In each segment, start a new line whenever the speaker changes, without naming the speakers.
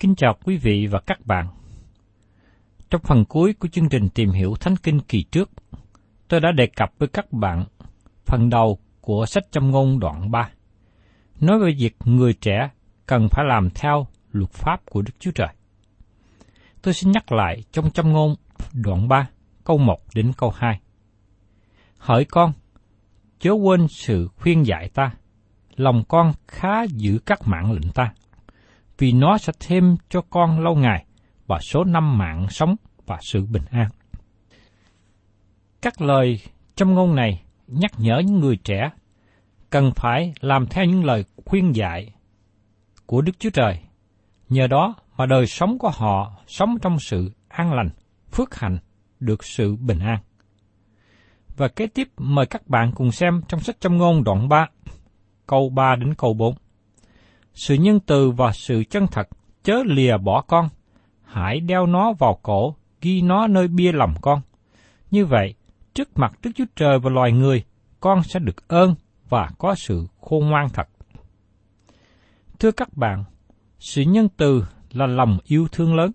Kính chào quý vị và các bạn. Trong phần cuối của chương trình tìm hiểu Thánh Kinh kỳ trước, tôi đã đề cập với các bạn phần đầu của sách châm ngôn đoạn 3, nói về việc người trẻ cần phải làm theo luật pháp của Đức Chúa Trời. Tôi xin nhắc lại trong châm ngôn đoạn 3, câu 1 đến câu 2. Hỡi con, chớ quên sự khuyên dạy ta, lòng con khá giữ các mạng lệnh ta, vì nó sẽ thêm cho con lâu ngày và số năm mạng sống và sự bình an. Các lời trong ngôn này nhắc nhở những người trẻ cần phải làm theo những lời khuyên dạy của Đức Chúa Trời. Nhờ đó mà đời sống của họ sống trong sự an lành, phước hạnh, được sự bình an. Và kế tiếp mời các bạn cùng xem trong sách trong ngôn đoạn 3, câu 3 đến câu 4. Sự nhân từ và sự chân thật chớ lìa bỏ con, hãy đeo nó vào cổ, ghi nó nơi bia lòng con. Như vậy, trước mặt Đức Chúa Trời và loài người, con sẽ được ơn và có sự khôn ngoan thật. Thưa các bạn, sự nhân từ là lòng yêu thương lớn.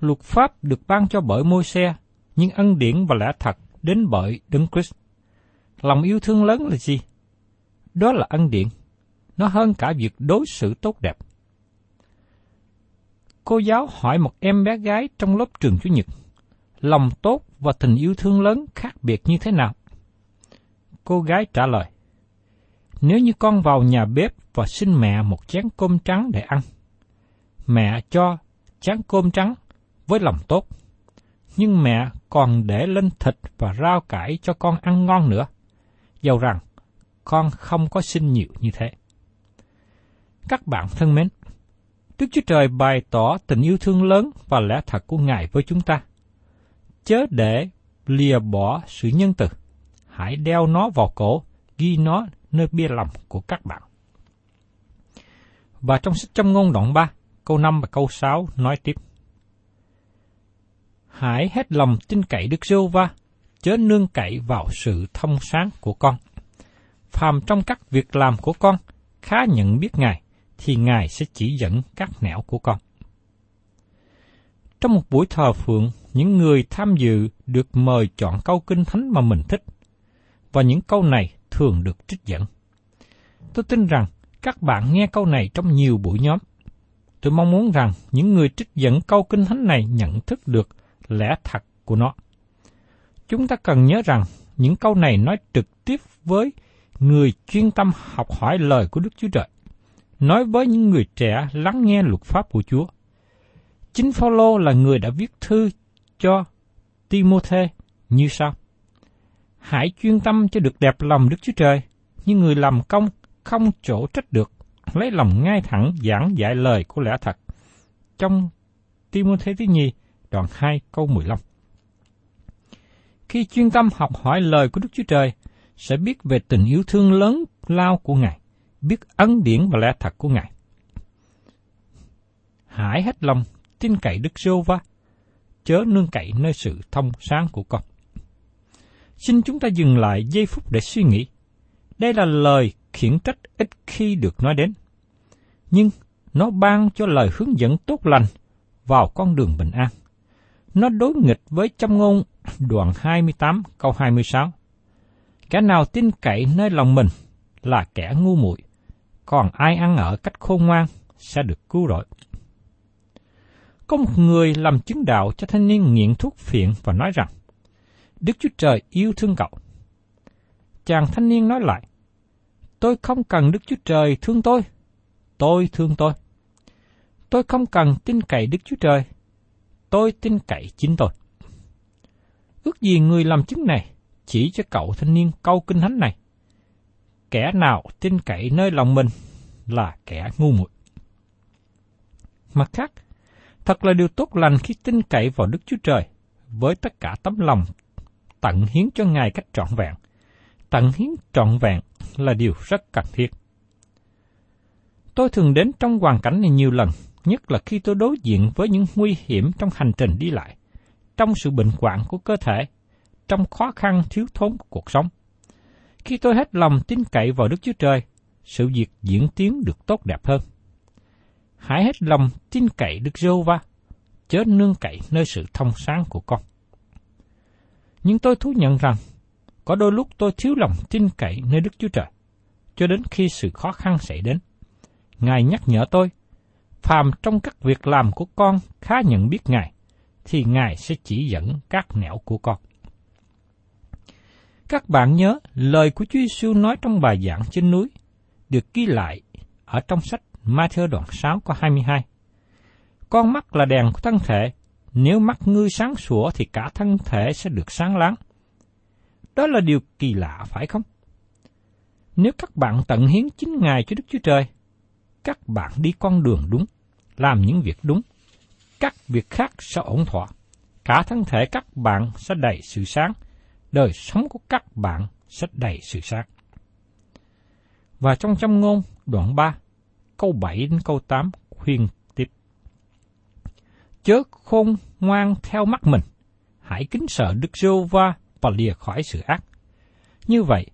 Luật pháp được ban cho bởi môi xe, nhưng ân điển và lẽ thật đến bởi Đấng Christ. Lòng yêu thương lớn là gì? Đó là ân điển. Nó hơn cả việc đối xử tốt đẹp. Cô giáo hỏi một em bé gái trong lớp trường Chủ nhật, lòng tốt và tình yêu thương lớn khác biệt như thế nào? Cô gái trả lời, nếu như con vào nhà bếp và xin mẹ một chén cơm trắng để ăn, mẹ cho chén cơm trắng với lòng tốt, nhưng mẹ còn để lên thịt và rau cải cho con ăn ngon nữa, dầu rằng con không có xin nhiều như thế. Các bạn thân mến, Đức Chúa Trời bày tỏ tình yêu thương lớn và lẽ thật của Ngài với chúng ta. Chớ để lìa bỏ sự nhân từ, hãy đeo nó vào cổ, ghi nó nơi bia lòng của các bạn. Và trong sách trong ngôn đoạn 3, câu 5 và câu 6 nói tiếp. Hãy hết lòng tin cậy Đức Giêsu va, chớ nương cậy vào sự thông sáng của con. Phàm trong các việc làm của con, khá nhận biết Ngài, thì Ngài sẽ chỉ dẫn các nẻo của con. Trong một buổi thờ phượng, những người tham dự được mời chọn câu kinh thánh mà mình thích, và những câu này thường được trích dẫn. Tôi tin rằng các bạn nghe câu này trong nhiều buổi nhóm. tôi mong muốn rằng những người trích dẫn câu kinh thánh này nhận thức được lẽ thật của nó. Chúng ta cần nhớ rằng những câu này nói trực tiếp với người chuyên tâm học hỏi lời của Đức Chúa Trời, nói với những người trẻ lắng nghe luật pháp của Chúa. Chính Phaolô là người đã viết thư cho Timôthê như sau: Hãy chuyên tâm cho được đẹp lòng Đức Chúa Trời, như người làm công không chỗ trách được, lấy lòng ngay thẳng giảng dạy lời của lẽ thật. Trong Timôthê thứ nhì, đoạn 2 câu 15. Khi chuyên tâm học hỏi lời của Đức Chúa Trời, sẽ biết về tình yêu thương lớn lao của Ngài, biết ân điển và lẽ thật của Ngài. Hãy hết lòng tin cậy Đức Giô Va, chớ nương cậy nơi sự thông sáng của con. Xin chúng ta dừng lại giây phút để suy nghĩ. Đây là lời khiển trách ít khi được nói đến. Nhưng nó ban cho lời hướng dẫn tốt lành vào con đường bình an. Nó đối nghịch với châm ngôn đoạn 28 câu 26. Kẻ nào tin cậy nơi lòng mình là kẻ ngu muội, còn ai ăn ở cách khôn ngoan sẽ được cứu rỗi. Có một người làm chứng đạo cho thanh niên nghiện thuốc phiện và nói rằng, Đức Chúa Trời yêu thương cậu. Chàng thanh niên nói lại, tôi không cần Đức Chúa Trời thương tôi, tôi thương tôi. Tôi không cần tin cậy Đức Chúa Trời, tôi tin cậy chính tôi. Ước gì người làm chứng này chỉ cho cậu thanh niên câu kinh thánh này. Kẻ nào tin cậy nơi lòng mình là kẻ ngu muội. Mặt khác, thật là điều tốt lành khi tin cậy vào Đức Chúa Trời với tất cả tấm lòng tận hiến cho Ngài cách trọn vẹn. Tận hiến trọn vẹn là điều rất cần thiết. Tôi thường đến trong hoàn cảnh này nhiều lần, nhất là khi tôi đối diện với những nguy hiểm trong hành trình đi lại, trong sự bệnh hoạn của cơ thể, trong khó khăn thiếu thốn của cuộc sống. Khi tôi hết lòng tin cậy vào Đức Chúa Trời, sự việc diễn tiến được tốt đẹp hơn. Hãy hết lòng tin cậy Đức giê va chớ nương cậy nơi sự thông sáng của con. Nhưng tôi thú nhận rằng, có đôi lúc tôi thiếu lòng tin cậy nơi Đức Chúa Trời, cho đến khi sự khó khăn xảy đến. Ngài nhắc nhở tôi, phàm trong các việc làm của con khá nhận biết Ngài, thì Ngài sẽ chỉ dẫn các nẻo của con. Các bạn nhớ lời của Chúa Giêsu nói trong bài giảng trên núi, được ghi lại ở trong sách Matthew đoạn 6 có 22. Con mắt là đèn của thân thể, nếu mắt ngươi sáng sủa thì cả thân thể sẽ được sáng láng. Đó là điều kỳ lạ phải không? Nếu các bạn tận hiến chính Ngài cho Đức Chúa Trời, các bạn đi con đường đúng, làm những việc đúng, các việc khác sẽ ổn thỏa. Cả thân thể các bạn sẽ đầy sự sáng, đời sống của các bạn sẽ đầy sự sáng. Và trong châm ngôn đoạn 3, câu 7 đến câu 8 khuyên tiếp. Chớ khôn ngoan theo mắt mình, hãy kính sợ Đức Giêsu va và lìa khỏi sự ác. Như vậy,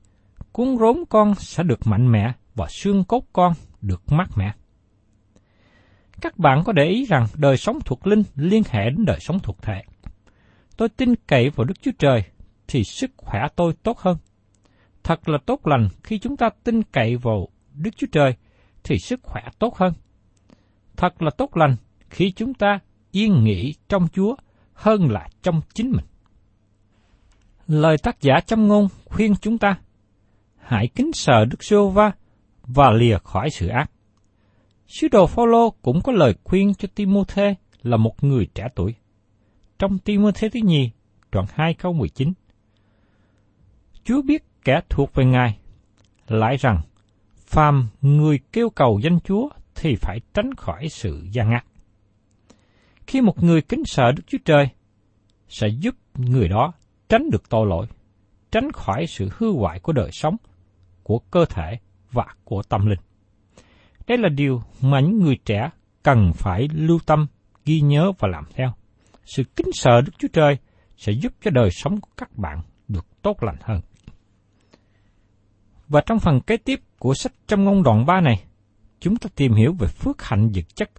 cuốn rốn con sẽ được mạnh mẽ và xương cốt con được mát mẻ. Các bạn có để ý rằng đời sống thuộc linh liên hệ đến đời sống thuộc thể. Tôi tin cậy vào Đức Chúa Trời thì sức khỏe tôi tốt hơn. Thật là tốt lành khi chúng ta tin cậy vào Đức Chúa Trời thì sức khỏe tốt hơn. Thật là tốt lành khi chúng ta yên nghỉ trong Chúa hơn là trong chính mình. Lời tác giả châm ngôn khuyên chúng ta hãy kính sợ Đức giê va và lìa khỏi sự ác. Sứ đồ Phaolô cũng có lời khuyên cho Timôthê là một người trẻ tuổi. Trong Timôthê thứ nhì, đoạn 2 câu 19. Chúa biết kẻ thuộc về Ngài, lại rằng, phàm người kêu cầu danh Chúa thì phải tránh khỏi sự gian ngắt. Khi một người kính sợ Đức Chúa Trời, sẽ giúp người đó tránh được tội lỗi, tránh khỏi sự hư hoại của đời sống, của cơ thể và của tâm linh. Đây là điều mà những người trẻ cần phải lưu tâm, ghi nhớ và làm theo. Sự kính sợ Đức Chúa Trời sẽ giúp cho đời sống của các bạn được tốt lành hơn. Và trong phần kế tiếp của sách trong ngôn đoạn 3 này, chúng ta tìm hiểu về phước hạnh vật chất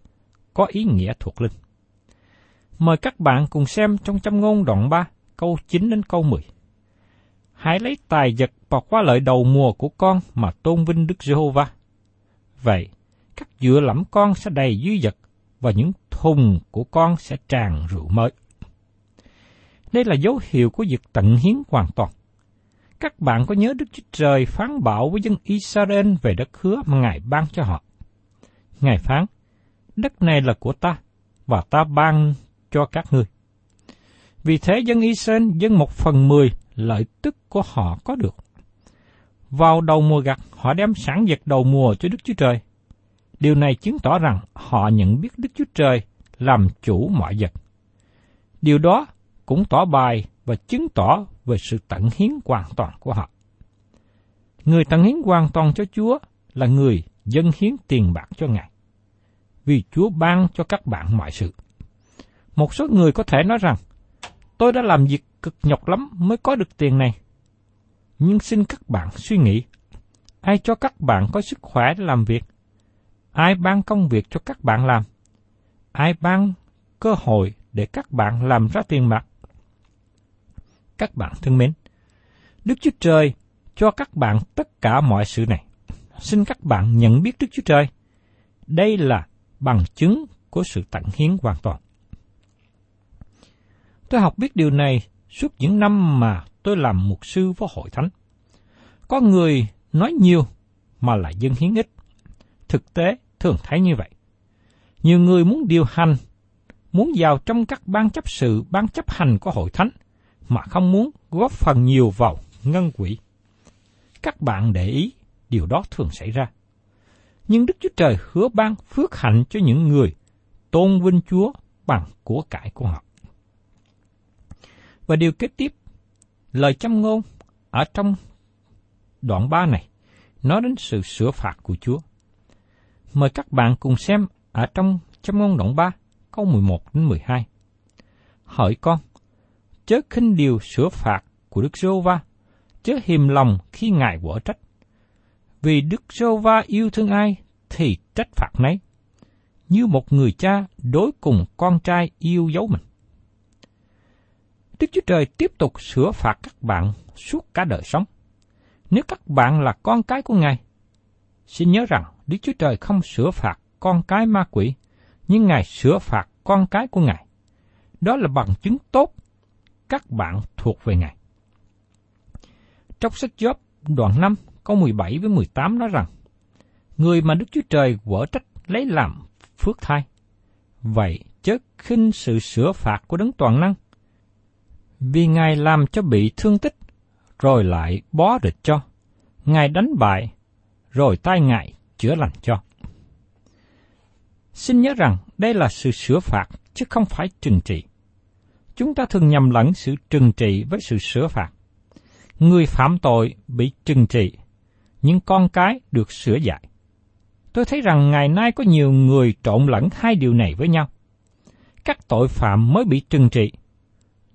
có ý nghĩa thuộc linh. Mời các bạn cùng xem trong châm ngôn đoạn 3, câu 9 đến câu 10. Hãy lấy tài vật và qua lợi đầu mùa của con mà tôn vinh Đức Giê-hô-va. Vậy, các dựa lẫm con sẽ đầy dư vật và những thùng của con sẽ tràn rượu mới. Đây là dấu hiệu của việc tận hiến hoàn toàn. Các bạn có nhớ Đức Chúa Trời phán bảo với dân Israel về đất hứa mà Ngài ban cho họ. Ngài phán, đất này là của ta, và ta ban cho các ngươi. Vì thế dân Israel dân một phần mười lợi tức của họ có được. Vào đầu mùa gặt, họ đem sản vật đầu mùa cho Đức Chúa Trời. Điều này chứng tỏ rằng họ nhận biết Đức Chúa Trời làm chủ mọi vật. Điều đó cũng tỏ bài và chứng tỏ về sự tận hiến hoàn toàn của họ. Người tận hiến hoàn toàn cho Chúa là người dân hiến tiền bạc cho Ngài. Vì Chúa ban cho các bạn mọi sự. Một số người có thể nói rằng, tôi đã làm việc cực nhọc lắm mới có được tiền này. Nhưng xin các bạn suy nghĩ, ai cho các bạn có sức khỏe để làm việc? Ai ban công việc cho các bạn làm? Ai ban cơ hội để các bạn làm ra tiền bạc? Các bạn thân mến, Đức Chúa Trời cho các bạn tất cả mọi sự này. Xin các bạn nhận biết Đức Chúa Trời. Đây là bằng chứng của sự tận hiến hoàn toàn. Tôi học biết điều này suốt những năm mà tôi làm mục sư với hội thánh. Có người nói nhiều mà lại dân hiến ít. Thực tế thường thấy như vậy. Nhiều người muốn điều hành, muốn vào trong các ban chấp sự, ban chấp hành của hội thánh, mà không muốn góp phần nhiều vào ngân quỹ. Các bạn để ý, điều đó thường xảy ra. Nhưng Đức Chúa Trời hứa ban phước hạnh cho những người tôn vinh Chúa bằng của cải của họ. Và điều kế tiếp, lời châm ngôn ở trong đoạn 3 này nói đến sự sửa phạt của Chúa. Mời các bạn cùng xem ở trong châm ngôn đoạn 3, câu 11 đến 12. Hỏi con, chớ khinh điều sửa phạt của Đức Sô va chớ hiềm lòng khi Ngài quở trách. Vì Đức Sô va yêu thương ai thì trách phạt nấy, như một người cha đối cùng con trai yêu dấu mình. Đức Chúa Trời tiếp tục sửa phạt các bạn suốt cả đời sống. Nếu các bạn là con cái của Ngài, xin nhớ rằng Đức Chúa Trời không sửa phạt con cái ma quỷ, nhưng Ngài sửa phạt con cái của Ngài. Đó là bằng chứng tốt các bạn thuộc về Ngài. Trong sách Job đoạn 5 câu 17 với 18 nói rằng, Người mà Đức Chúa Trời quở trách lấy làm phước thai. Vậy chớ khinh sự sửa phạt của đấng toàn năng. Vì Ngài làm cho bị thương tích, rồi lại bó địch cho. Ngài đánh bại, rồi tai ngại chữa lành cho. Xin nhớ rằng đây là sự sửa phạt, chứ không phải trừng trị. Chúng ta thường nhầm lẫn sự trừng trị với sự sửa phạt. Người phạm tội bị trừng trị, nhưng con cái được sửa dạy. Tôi thấy rằng ngày nay có nhiều người trộn lẫn hai điều này với nhau. Các tội phạm mới bị trừng trị,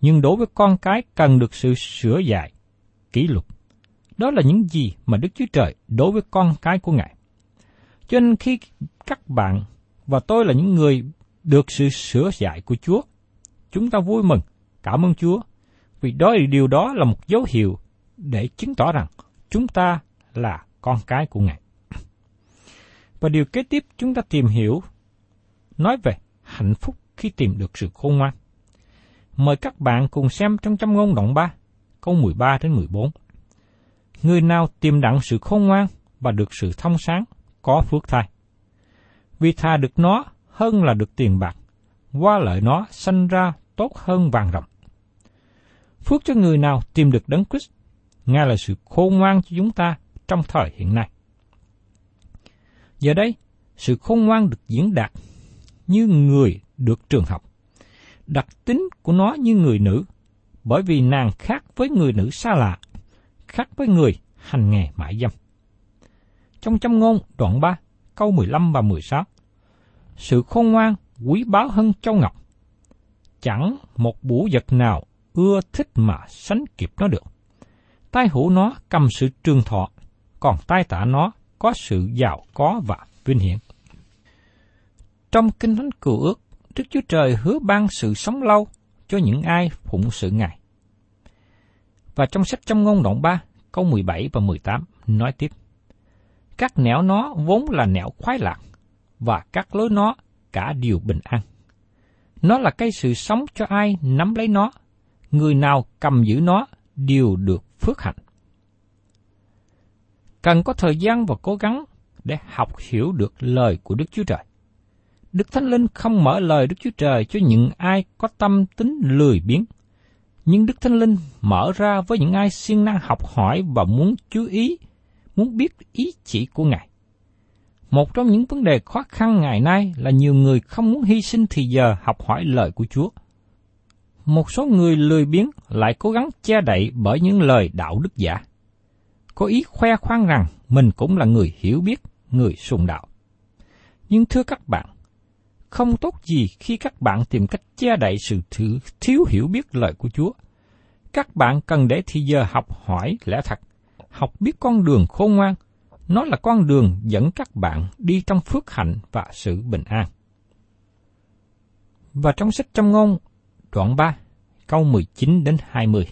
nhưng đối với con cái cần được sự sửa dạy, kỷ luật. Đó là những gì mà Đức Chúa Trời đối với con cái của Ngài. Cho nên khi các bạn và tôi là những người được sự sửa dạy của Chúa, chúng ta vui mừng, cảm ơn Chúa, vì đó điều đó là một dấu hiệu để chứng tỏ rằng chúng ta là con cái của Ngài. Và điều kế tiếp chúng ta tìm hiểu nói về hạnh phúc khi tìm được sự khôn ngoan. Mời các bạn cùng xem trong châm ngôn đoạn 3, câu 13 đến 14. Người nào tìm đặng sự khôn ngoan và được sự thông sáng, có phước thai. Vì thà được nó hơn là được tiền bạc, qua lợi nó sanh ra tốt hơn vàng rộng. Phước cho người nào tìm được đấng Christ, Ngài là sự khôn ngoan cho chúng ta trong thời hiện nay. Giờ đây, sự khôn ngoan được diễn đạt như người được trường học. Đặc tính của nó như người nữ, bởi vì nàng khác với người nữ xa lạ, khác với người hành nghề mại dâm. Trong châm ngôn đoạn 3, câu 15 và 16, sự khôn ngoan quý báu hơn châu ngọc. Chẳng một bủ vật nào ưa thích mà sánh kịp nó được. Tai hữu nó cầm sự trường thọ, còn tai tả nó có sự giàu có và vinh hiển. Trong Kinh Thánh Cựu Ước, Đức Chúa Trời hứa ban sự sống lâu cho những ai phụng sự Ngài. Và trong sách trong ngôn đoạn 3, câu 17 và 18 nói tiếp. Các nẻo nó vốn là nẻo khoái lạc, và các lối nó cả điều bình an. Nó là cây sự sống cho ai nắm lấy nó, người nào cầm giữ nó đều được phước hạnh. Cần có thời gian và cố gắng để học hiểu được lời của Đức Chúa Trời. Đức Thánh Linh không mở lời Đức Chúa Trời cho những ai có tâm tính lười biếng. Nhưng Đức Thánh Linh mở ra với những ai siêng năng học hỏi và muốn chú ý, muốn biết ý chỉ của Ngài. Một trong những vấn đề khó khăn ngày nay là nhiều người không muốn hy sinh thì giờ học hỏi lời của Chúa. Một số người lười biếng lại cố gắng che đậy bởi những lời đạo đức giả. Có ý khoe khoang rằng mình cũng là người hiểu biết, người sùng đạo. Nhưng thưa các bạn, không tốt gì khi các bạn tìm cách che đậy sự thử thiếu hiểu biết lời của Chúa. Các bạn cần để thì giờ học hỏi lẽ thật, học biết con đường khôn ngoan, nó là con đường dẫn các bạn đi trong phước hạnh và sự bình an. Và trong sách trong ngôn, đoạn 3, câu 19 đến 20.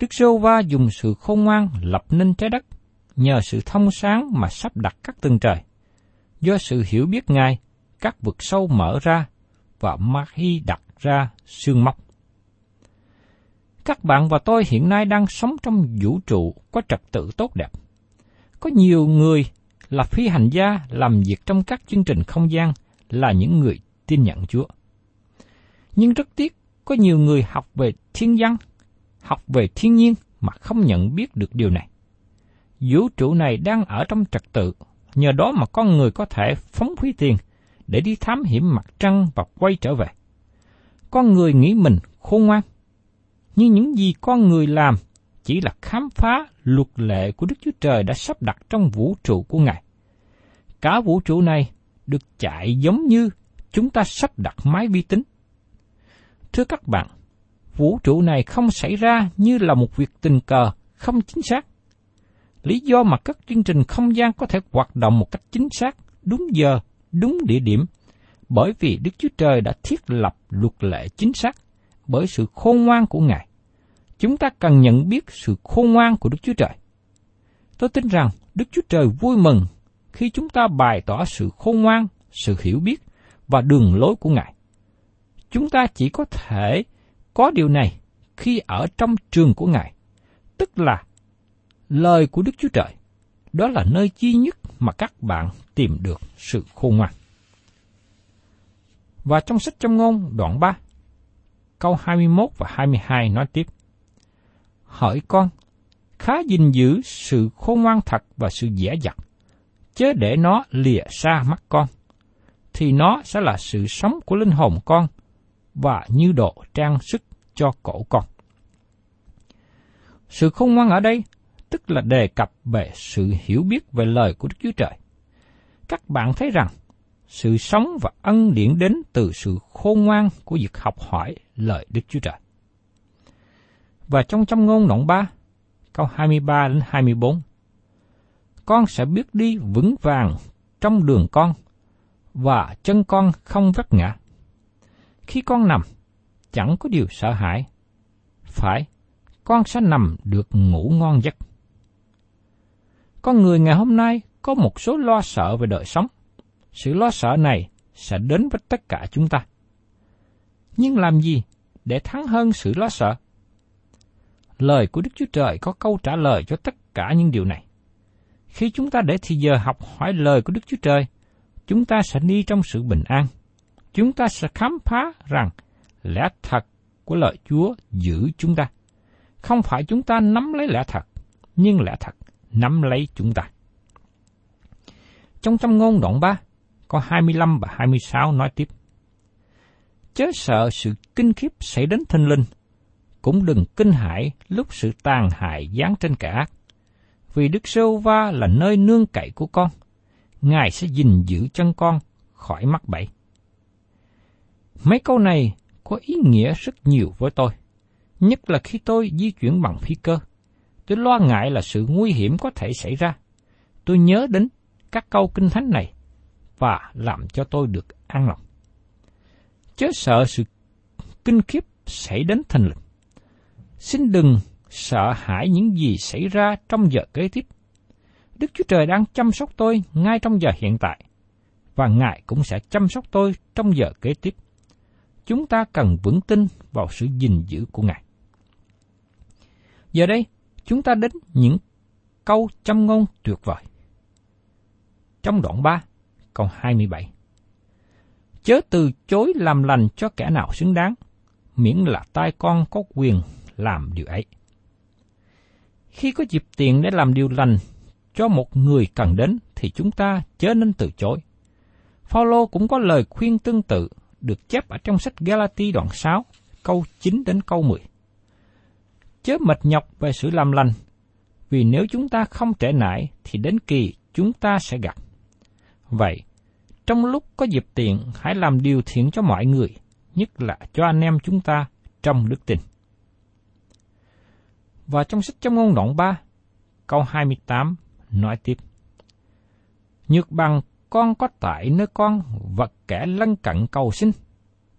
Đức Sô Va dùng sự khôn ngoan lập nên trái đất, nhờ sự thông sáng mà sắp đặt các tầng trời. Do sự hiểu biết Ngài, các vực sâu mở ra và ma hy đặt ra xương móc. Các bạn và tôi hiện nay đang sống trong vũ trụ có trật tự tốt đẹp. Có nhiều người là phi hành gia làm việc trong các chương trình không gian là những người tin nhận Chúa. Nhưng rất tiếc, có nhiều người học về thiên văn, học về thiên nhiên mà không nhận biết được điều này. Vũ trụ này đang ở trong trật tự, nhờ đó mà con người có thể phóng phí tiền để đi thám hiểm mặt trăng và quay trở về. Con người nghĩ mình khôn ngoan, nhưng những gì con người làm chỉ là khám phá luật lệ của Đức Chúa Trời đã sắp đặt trong vũ trụ của Ngài. Cả vũ trụ này được chạy giống như chúng ta sắp đặt máy vi tính. Thưa các bạn, vũ trụ này không xảy ra như là một việc tình cờ không chính xác. Lý do mà các chương trình không gian có thể hoạt động một cách chính xác, đúng giờ, đúng địa điểm, bởi vì Đức Chúa Trời đã thiết lập luật lệ chính xác bởi sự khôn ngoan của Ngài chúng ta cần nhận biết sự khôn ngoan của Đức Chúa Trời. Tôi tin rằng Đức Chúa Trời vui mừng khi chúng ta bày tỏ sự khôn ngoan, sự hiểu biết và đường lối của Ngài. Chúng ta chỉ có thể có điều này khi ở trong trường của Ngài, tức là lời của Đức Chúa Trời. Đó là nơi duy nhất mà các bạn tìm được sự khôn ngoan. Và trong sách trong ngôn đoạn 3, câu 21 và 22 nói tiếp hỏi con, khá gìn giữ sự khôn ngoan thật và sự dễ dặt, chớ để nó lìa xa mắt con, thì nó sẽ là sự sống của linh hồn con và như độ trang sức cho cổ con. Sự khôn ngoan ở đây tức là đề cập về sự hiểu biết về lời của Đức Chúa Trời. Các bạn thấy rằng sự sống và ân điển đến từ sự khôn ngoan của việc học hỏi lời Đức Chúa Trời. Và trong châm ngôn đoạn 3, câu 23 đến 24. Con sẽ biết đi vững vàng trong đường con, và chân con không vấp ngã. Khi con nằm, chẳng có điều sợ hãi. Phải, con sẽ nằm được ngủ ngon giấc. Con người ngày hôm nay có một số lo sợ về đời sống. Sự lo sợ này sẽ đến với tất cả chúng ta. Nhưng làm gì để thắng hơn sự lo sợ? Lời của Đức Chúa Trời có câu trả lời cho tất cả những điều này. Khi chúng ta để thì giờ học hỏi lời của Đức Chúa Trời, chúng ta sẽ đi trong sự bình an. Chúng ta sẽ khám phá rằng lẽ thật của lời Chúa giữ chúng ta. Không phải chúng ta nắm lấy lẽ thật, nhưng lẽ thật nắm lấy chúng ta. Trong trăm ngôn đoạn 3, có 25 và 26 nói tiếp. Chớ sợ sự kinh khiếp xảy đến thanh linh, cũng đừng kinh hãi lúc sự tàn hại giáng trên kẻ ác. Vì Đức Sô Va là nơi nương cậy của con, Ngài sẽ gìn giữ chân con khỏi mắc bẫy. Mấy câu này có ý nghĩa rất nhiều với tôi, nhất là khi tôi di chuyển bằng phi cơ. Tôi lo ngại là sự nguy hiểm có thể xảy ra. Tôi nhớ đến các câu kinh thánh này và làm cho tôi được an lòng. Chớ sợ sự kinh khiếp xảy đến thành lực Xin đừng sợ hãi những gì xảy ra trong giờ kế tiếp. Đức Chúa Trời đang chăm sóc tôi ngay trong giờ hiện tại. và Ngài cũng sẽ chăm sóc tôi trong giờ kế tiếp. Chúng ta cần vững tin vào sự gìn giữ của Ngài. Giờ đây, chúng ta đến những câu châm ngôn tuyệt vời. Trong đoạn 3, câu 27. Chớ từ chối làm lành cho kẻ nào xứng đáng, miễn là tai con có quyền làm điều ấy. Khi có dịp tiền để làm điều lành cho một người cần đến thì chúng ta chớ nên từ chối. Phaolô cũng có lời khuyên tương tự được chép ở trong sách Galati đoạn 6, câu 9 đến câu 10. Chớ mệt nhọc về sự làm lành, vì nếu chúng ta không trễ nải thì đến kỳ chúng ta sẽ gặp. Vậy, trong lúc có dịp tiện, hãy làm điều thiện cho mọi người, nhất là cho anh em chúng ta trong đức tin. Và trong sách trong ngôn đoạn 3, câu 28 nói tiếp. Nhược bằng con có tại nơi con vật kẻ lân cận cầu xin,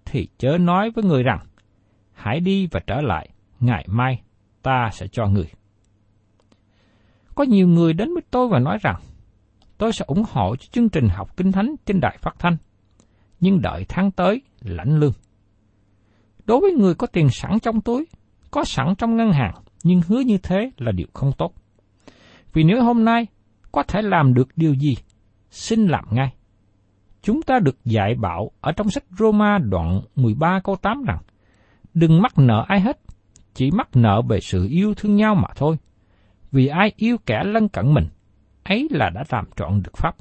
thì chớ nói với người rằng, hãy đi và trở lại, ngày mai ta sẽ cho người. Có nhiều người đến với tôi và nói rằng, tôi sẽ ủng hộ cho chương trình học kinh thánh trên đài phát thanh, nhưng đợi tháng tới lãnh lương. Đối với người có tiền sẵn trong túi, có sẵn trong ngân hàng, nhưng hứa như thế là điều không tốt. Vì nếu hôm nay có thể làm được điều gì, xin làm ngay. Chúng ta được dạy bảo ở trong sách Roma đoạn 13 câu 8 rằng, đừng mắc nợ ai hết, chỉ mắc nợ về sự yêu thương nhau mà thôi. Vì ai yêu kẻ lân cận mình, ấy là đã làm trọn được pháp.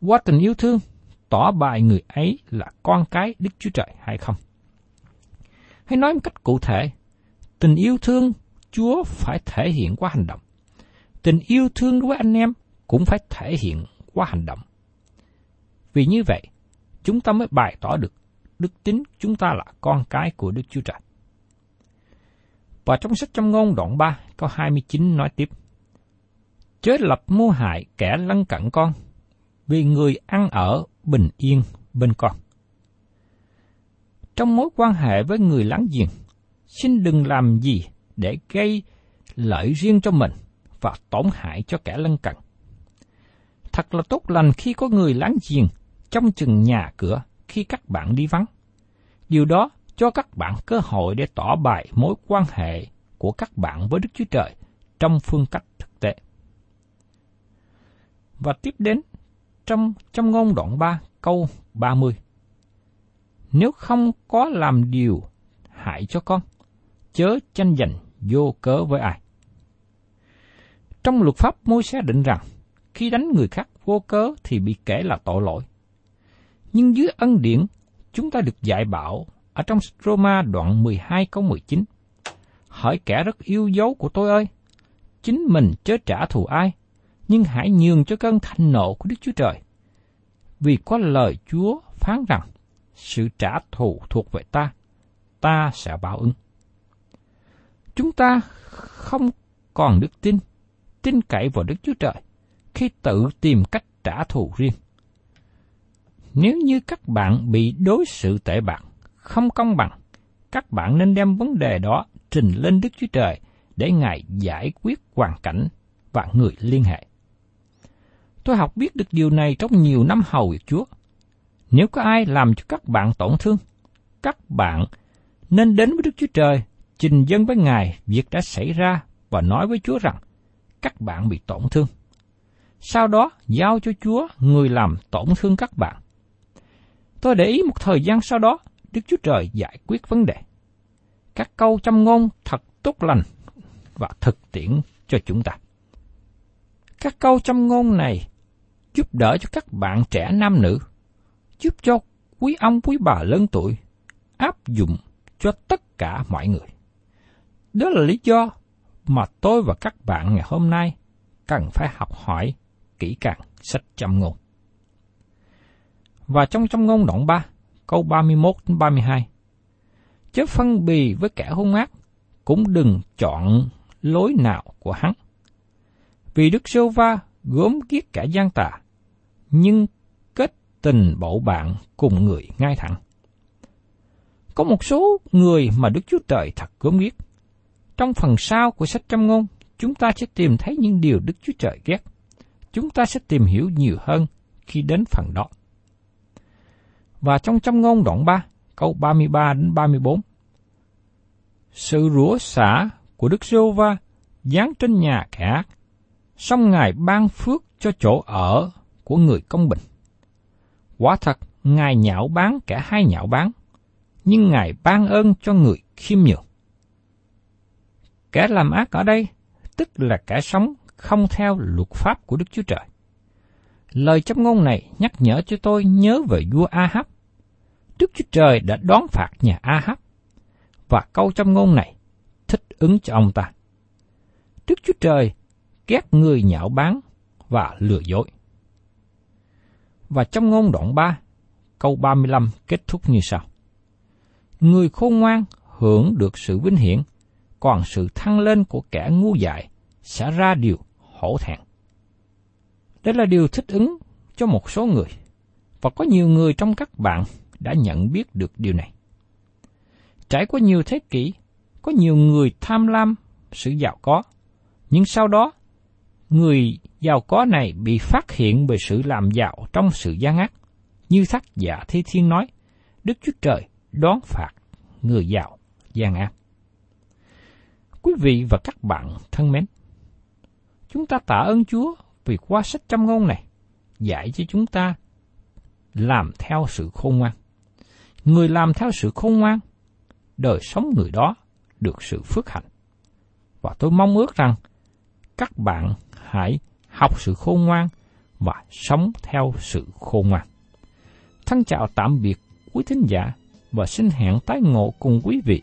Qua tình yêu thương, tỏ bài người ấy là con cái Đức Chúa Trời hay không? Hãy nói một cách cụ thể, tình yêu thương Chúa phải thể hiện qua hành động. Tình yêu thương đối với anh em cũng phải thể hiện qua hành động. Vì như vậy, chúng ta mới bày tỏ được đức tính chúng ta là con cái của Đức Chúa Trời. Và trong sách trong ngôn đoạn 3, câu 29 nói tiếp. Chớ lập mưu hại kẻ lân cận con, vì người ăn ở bình yên bên con. Trong mối quan hệ với người láng giềng, xin đừng làm gì để gây lợi riêng cho mình và tổn hại cho kẻ lân cận. Thật là tốt lành khi có người láng giềng trong chừng nhà cửa khi các bạn đi vắng. Điều đó cho các bạn cơ hội để tỏ bài mối quan hệ của các bạn với Đức Chúa Trời trong phương cách thực tế. Và tiếp đến trong trong ngôn đoạn 3 câu 30. Nếu không có làm điều hại cho con, chớ tranh giành vô cớ với ai. Trong luật pháp môi xe định rằng, khi đánh người khác vô cớ thì bị kể là tội lỗi. Nhưng dưới ân điển, chúng ta được dạy bảo ở trong Roma đoạn 12 câu 19. Hỏi kẻ rất yêu dấu của tôi ơi, chính mình chớ trả thù ai, nhưng hãy nhường cho cơn thạnh nộ của Đức Chúa Trời. Vì có lời Chúa phán rằng, sự trả thù thuộc về ta, ta sẽ báo ứng. Chúng ta không còn đức tin, tin cậy vào Đức Chúa Trời khi tự tìm cách trả thù riêng. Nếu như các bạn bị đối xử tệ bạc, không công bằng, các bạn nên đem vấn đề đó trình lên Đức Chúa Trời để Ngài giải quyết hoàn cảnh và người liên hệ. Tôi học biết được điều này trong nhiều năm hầu việc Chúa. Nếu có ai làm cho các bạn tổn thương, các bạn nên đến với Đức Chúa Trời, trình dân với Ngài việc đã xảy ra và nói với Chúa rằng các bạn bị tổn thương. Sau đó giao cho Chúa người làm tổn thương các bạn. Tôi để ý một thời gian sau đó, Đức Chúa Trời giải quyết vấn đề. Các câu châm ngôn thật tốt lành và thực tiễn cho chúng ta. Các câu châm ngôn này giúp đỡ cho các bạn trẻ nam nữ, giúp cho quý ông quý bà lớn tuổi áp dụng cho tất cả mọi người. Đó là lý do mà tôi và các bạn ngày hôm nay cần phải học hỏi kỹ càng sách châm ngôn. Và trong châm ngôn đoạn 3, câu 31 đến 32. Chớ phân bì với kẻ hung ác, cũng đừng chọn lối nào của hắn. Vì Đức Sô Va gốm giết kẻ gian tà, nhưng kết tình bậu bạn cùng người ngay thẳng. Có một số người mà Đức Chúa Trời thật gốm ghiếc. Trong phần sau của sách trăm ngôn, chúng ta sẽ tìm thấy những điều Đức Chúa Trời ghét. Chúng ta sẽ tìm hiểu nhiều hơn khi đến phần đó. Và trong trăm ngôn đoạn 3, câu 33 đến 34. Sự rủa xả của Đức giê va giáng trên nhà kẻ ác, song Ngài ban phước cho chỗ ở của người công bình. Quả thật, Ngài nhạo bán kẻ hai nhạo bán, nhưng Ngài ban ơn cho người khiêm nhường. Kẻ làm ác ở đây, tức là kẻ sống không theo luật pháp của Đức Chúa Trời. Lời châm ngôn này nhắc nhở cho tôi nhớ về vua Ahab. Đức Chúa Trời đã đón phạt nhà Ahab, và câu châm ngôn này thích ứng cho ông ta. Đức Chúa Trời ghét người nhạo báng và lừa dối. Và trong ngôn đoạn 3, câu 35 kết thúc như sau. Người khôn ngoan hưởng được sự vinh hiển, còn sự thăng lên của kẻ ngu dại sẽ ra điều hổ thẹn. Đây là điều thích ứng cho một số người, và có nhiều người trong các bạn đã nhận biết được điều này. Trải qua nhiều thế kỷ, có nhiều người tham lam sự giàu có, nhưng sau đó, người giàu có này bị phát hiện về sự làm giàu trong sự gian ác. Như tác giả Thi Thiên nói, Đức Chúa Trời đón phạt người giàu gian ác. Quý vị và các bạn thân mến, chúng ta tạ ơn Chúa vì qua sách trăm ngôn này dạy cho chúng ta làm theo sự khôn ngoan. Người làm theo sự khôn ngoan, đời sống người đó được sự phước hạnh. Và tôi mong ước rằng các bạn hãy học sự khôn ngoan và sống theo sự khôn ngoan. Thân chào tạm biệt quý thính giả và xin hẹn tái ngộ cùng quý vị